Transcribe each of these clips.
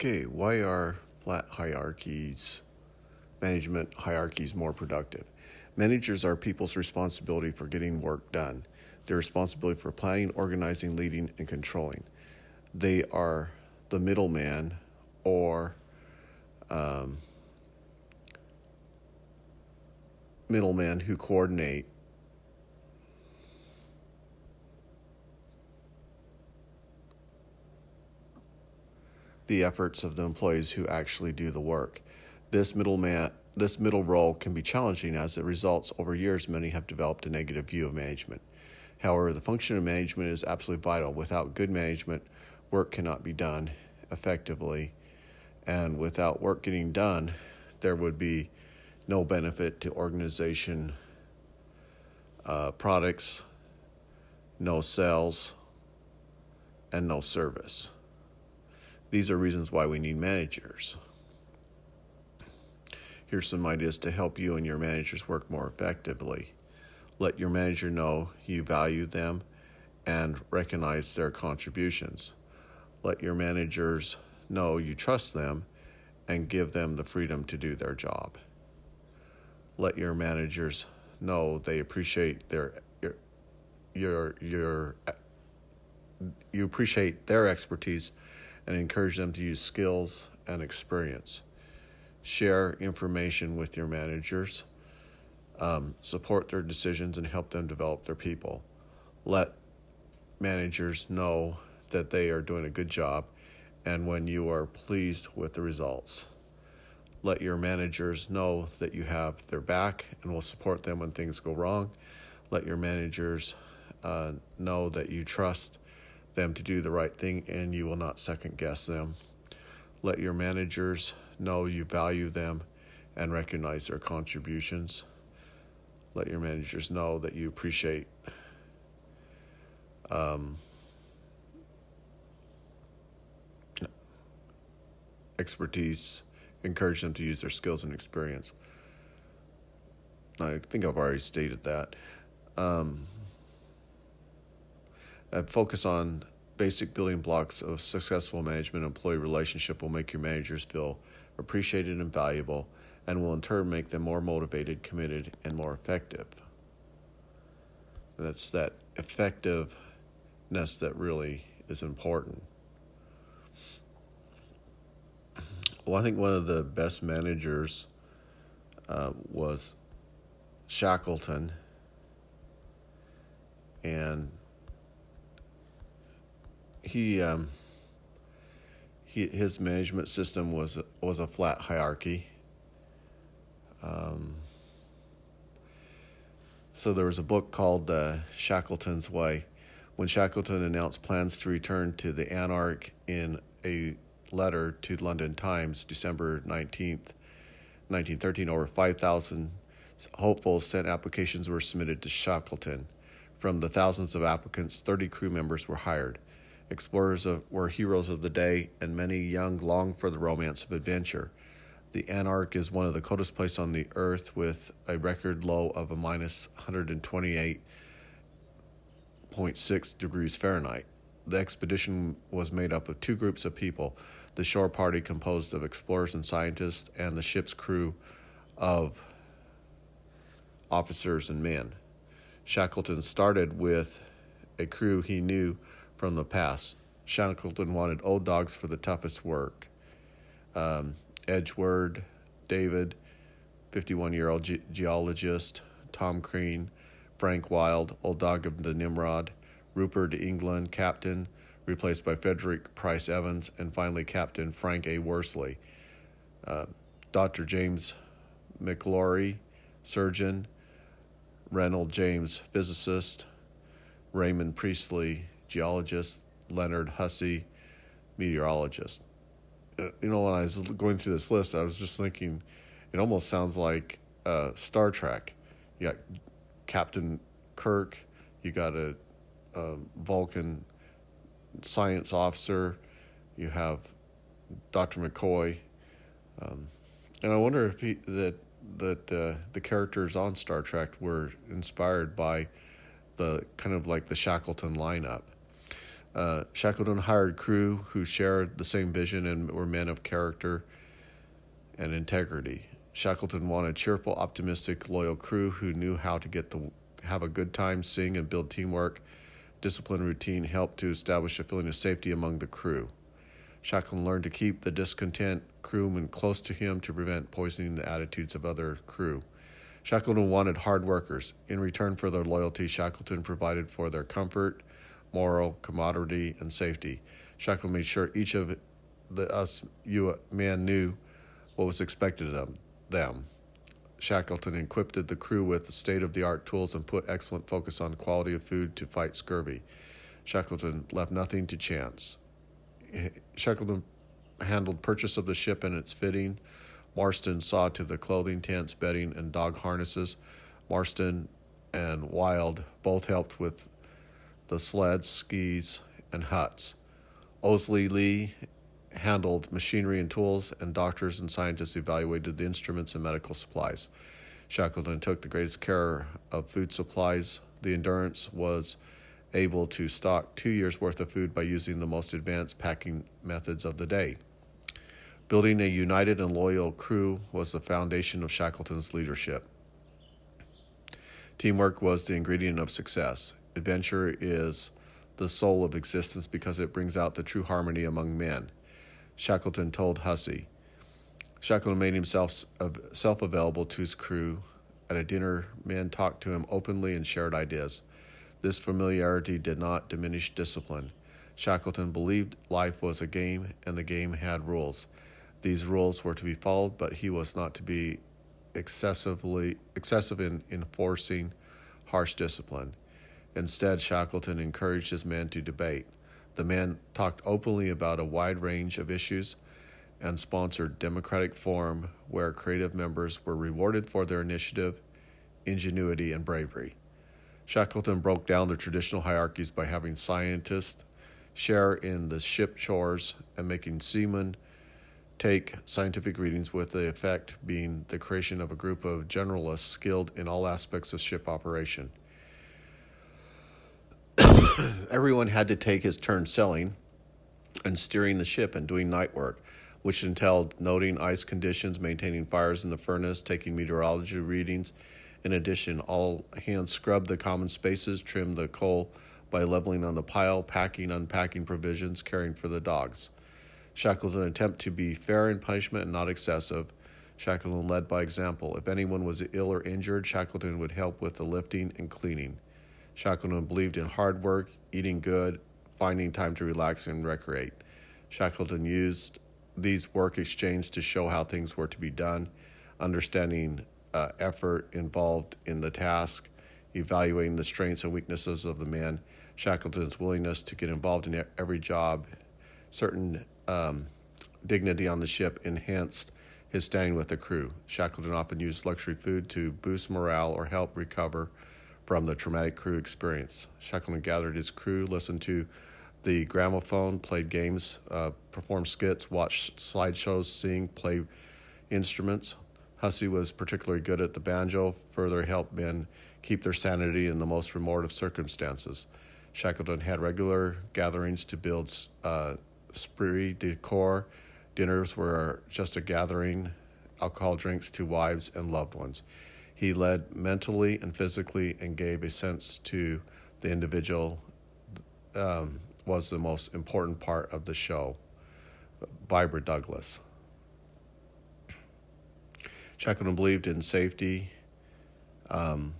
Okay, why are flat hierarchies, management hierarchies, more productive? Managers are people's responsibility for getting work done. Their responsibility for planning, organizing, leading, and controlling. They are the middleman or um, middlemen who coordinate the efforts of the employees who actually do the work. This middleman this middle role can be challenging as it results over years many have developed a negative view of management. However, the function of management is absolutely vital. Without good management, work cannot be done effectively, and without work getting done, there would be no benefit to organization uh, products, no sales, and no service. These are reasons why we need managers. Here's some ideas to help you and your managers work more effectively. Let your manager know you value them and recognize their contributions. Let your managers know you trust them and give them the freedom to do their job. Let your managers know they appreciate their your your, your you appreciate their expertise and encourage them to use skills and experience. Share information with your managers, um, support their decisions, and help them develop their people. Let managers know that they are doing a good job and when you are pleased with the results. Let your managers know that you have their back and will support them when things go wrong. Let your managers uh, know that you trust them to do the right thing and you will not second guess them. Let your managers know you value them and recognize their contributions. Let your managers know that you appreciate um, expertise, encourage them to use their skills and experience. I think I've already stated that. Um, focus on basic building blocks of successful management employee relationship will make your managers feel appreciated and valuable and will in turn make them more motivated, committed, and more effective. That's that effectiveness that really is important. Well, I think one of the best managers uh, was Shackleton. And he um, he his management system was was a flat hierarchy. Um, so there was a book called uh, Shackleton's Way. When Shackleton announced plans to return to the Anarch in a letter to London Times, December nineteenth, nineteen thirteen, over five thousand hopefuls sent applications were submitted to Shackleton. From the thousands of applicants, 30 crew members were hired. Explorers of, were heroes of the day, and many young longed for the romance of adventure. The Antarctic is one of the coldest places on the Earth, with a record low of a minus 128.6 degrees Fahrenheit. The expedition was made up of two groups of people the shore party, composed of explorers and scientists, and the ship's crew of officers and men. Shackleton started with a crew he knew from the past. Shackleton wanted old dogs for the toughest work. Um, Edgeworth, David, 51 year old ge- geologist, Tom Crean, Frank Wild, old dog of the Nimrod, Rupert England, captain, replaced by Frederick Pryce Evans, and finally Captain Frank A. Worsley. Uh, Dr. James McIlroy, surgeon, Reynold James, physicist, Raymond Priestley, geologist, Leonard Hussey, meteorologist. Uh, you know, when I was going through this list, I was just thinking, it almost sounds like uh, Star Trek. You got Captain Kirk, you got a, a Vulcan science officer, you have Dr. McCoy, um, and I wonder if he, that that uh, the characters on Star Trek were inspired by the kind of like the Shackleton lineup. Uh, Shackleton hired crew who shared the same vision and were men of character and integrity. Shackleton wanted cheerful, optimistic, loyal crew who knew how to get the have a good time, sing, and build teamwork. Discipline routine helped to establish a feeling of safety among the crew. Shackleton learned to keep the discontent crewmen close to him to prevent poisoning the attitudes of other crew. Shackleton wanted hard workers. In return for their loyalty, Shackleton provided for their comfort, moral, camaraderie, and safety. Shackleton made sure each of the us you men knew what was expected of them. Shackleton equipped the crew with state of the art tools and put excellent focus on quality of food to fight scurvy. Shackleton left nothing to chance. Shackleton handled purchase of the ship and its fitting. Marston saw to the clothing, tents, bedding, and dog harnesses. Marston and Wild both helped with the sleds, skis, and huts. Orde-Lees handled machinery and tools, and doctors and scientists evaluated the instruments and medical supplies. Shackleton took the greatest care of food supplies. The Endurance was able to stock two years' worth of food by using the most advanced packing methods of the day. Building a united and loyal crew was the foundation of Shackleton's leadership. Teamwork was the ingredient of success. Adventure is the soul of existence because it brings out the true harmony among men. Shackleton told Hussey. Shackleton made himself self available to his crew. At a dinner, men talked to him openly and shared ideas. This familiarity did not diminish discipline. Shackleton believed life was a game and the game had rules. These rules were to be followed, but he was not to be excessively excessive in enforcing harsh discipline. Instead, Shackleton encouraged his men to debate. The men talked openly about a wide range of issues and sponsored democratic forum where creative members were rewarded for their initiative, ingenuity, and bravery. Shackleton broke down the traditional hierarchies by having scientists share in the ship chores and making seamen take scientific readings with the effect being the creation of a group of generalists skilled in all aspects of ship operation. everyone had to take his turn selling and steering the ship and doing night work, which entailed noting ice conditions, maintaining fires in the furnace, taking meteorology readings. In addition, all hands scrubbed the common spaces, trimmed the coal by leveling on the pile, packing, unpacking provisions, caring for the dogs. Shackleton attempt to be fair in punishment and not excessive. Shackleton led by example. If anyone was ill or injured, Shackleton would help with the lifting and cleaning. Shackleton believed in hard work, eating good, finding time to relax and recreate. Shackleton used these work exchange to show how things were to be done, understanding uh, effort involved in the task, evaluating the strengths and weaknesses of the men. Shackleton's willingness to get involved in every job, certain um, dignity on the ship enhanced his standing with the crew. Shackleton often used luxury food to boost morale or help recover from the traumatic crew experience. Shackleton gathered his crew, listened to the gramophone, played games, uh, performed skits, watched slideshows, sing, play instruments. Hussey was particularly good at the banjo, further helped men keep their sanity in the most remote of circumstances. Shackleton had regular gatherings to build uh, esprit de corps. Dinners were just a gathering, alcohol drinks to wives and loved ones. He led mentally and physically and gave a sense to the individual um, was the most important part of the show. Vibert Douglas. Shackleton believed in safety. Um,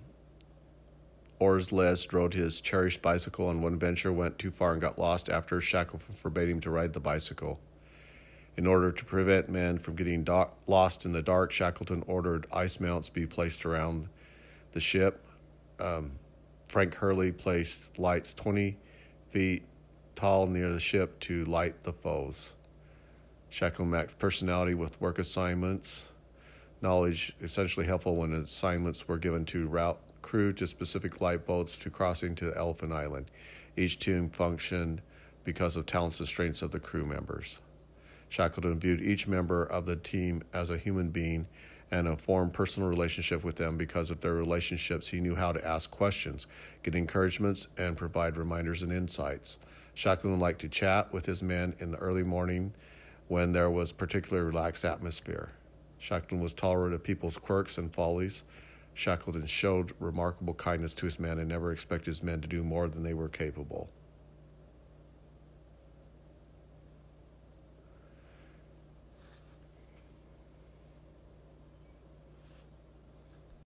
Orde-Lees rode his cherished bicycle on one venture, went too far and got lost after Shackleton forbade him to ride the bicycle. In order to prevent men from getting do- lost in the dark, Shackleton ordered ice mounts be placed around the ship. Um, Frank Hurley placed lights 20 feet tall near the ship to light the floes. Shackleton matched personality with work assignments. Knowledge essentially helpful when assignments were given to route crew to specific light boats to crossing to Elephant Island. Each team functioned because of talents and strengths of the crew members. Shackleton viewed each member of the team as a human being and a formed personal relationship with them because of their relationships. He knew how to ask questions, get encouragements, and provide reminders and insights. Shackleton liked to chat with his men in the early morning when there was particularly relaxed atmosphere. Shackleton was tolerant of people's quirks and follies. Shackleton showed remarkable kindness to his men and never expected his men to do more than they were capable.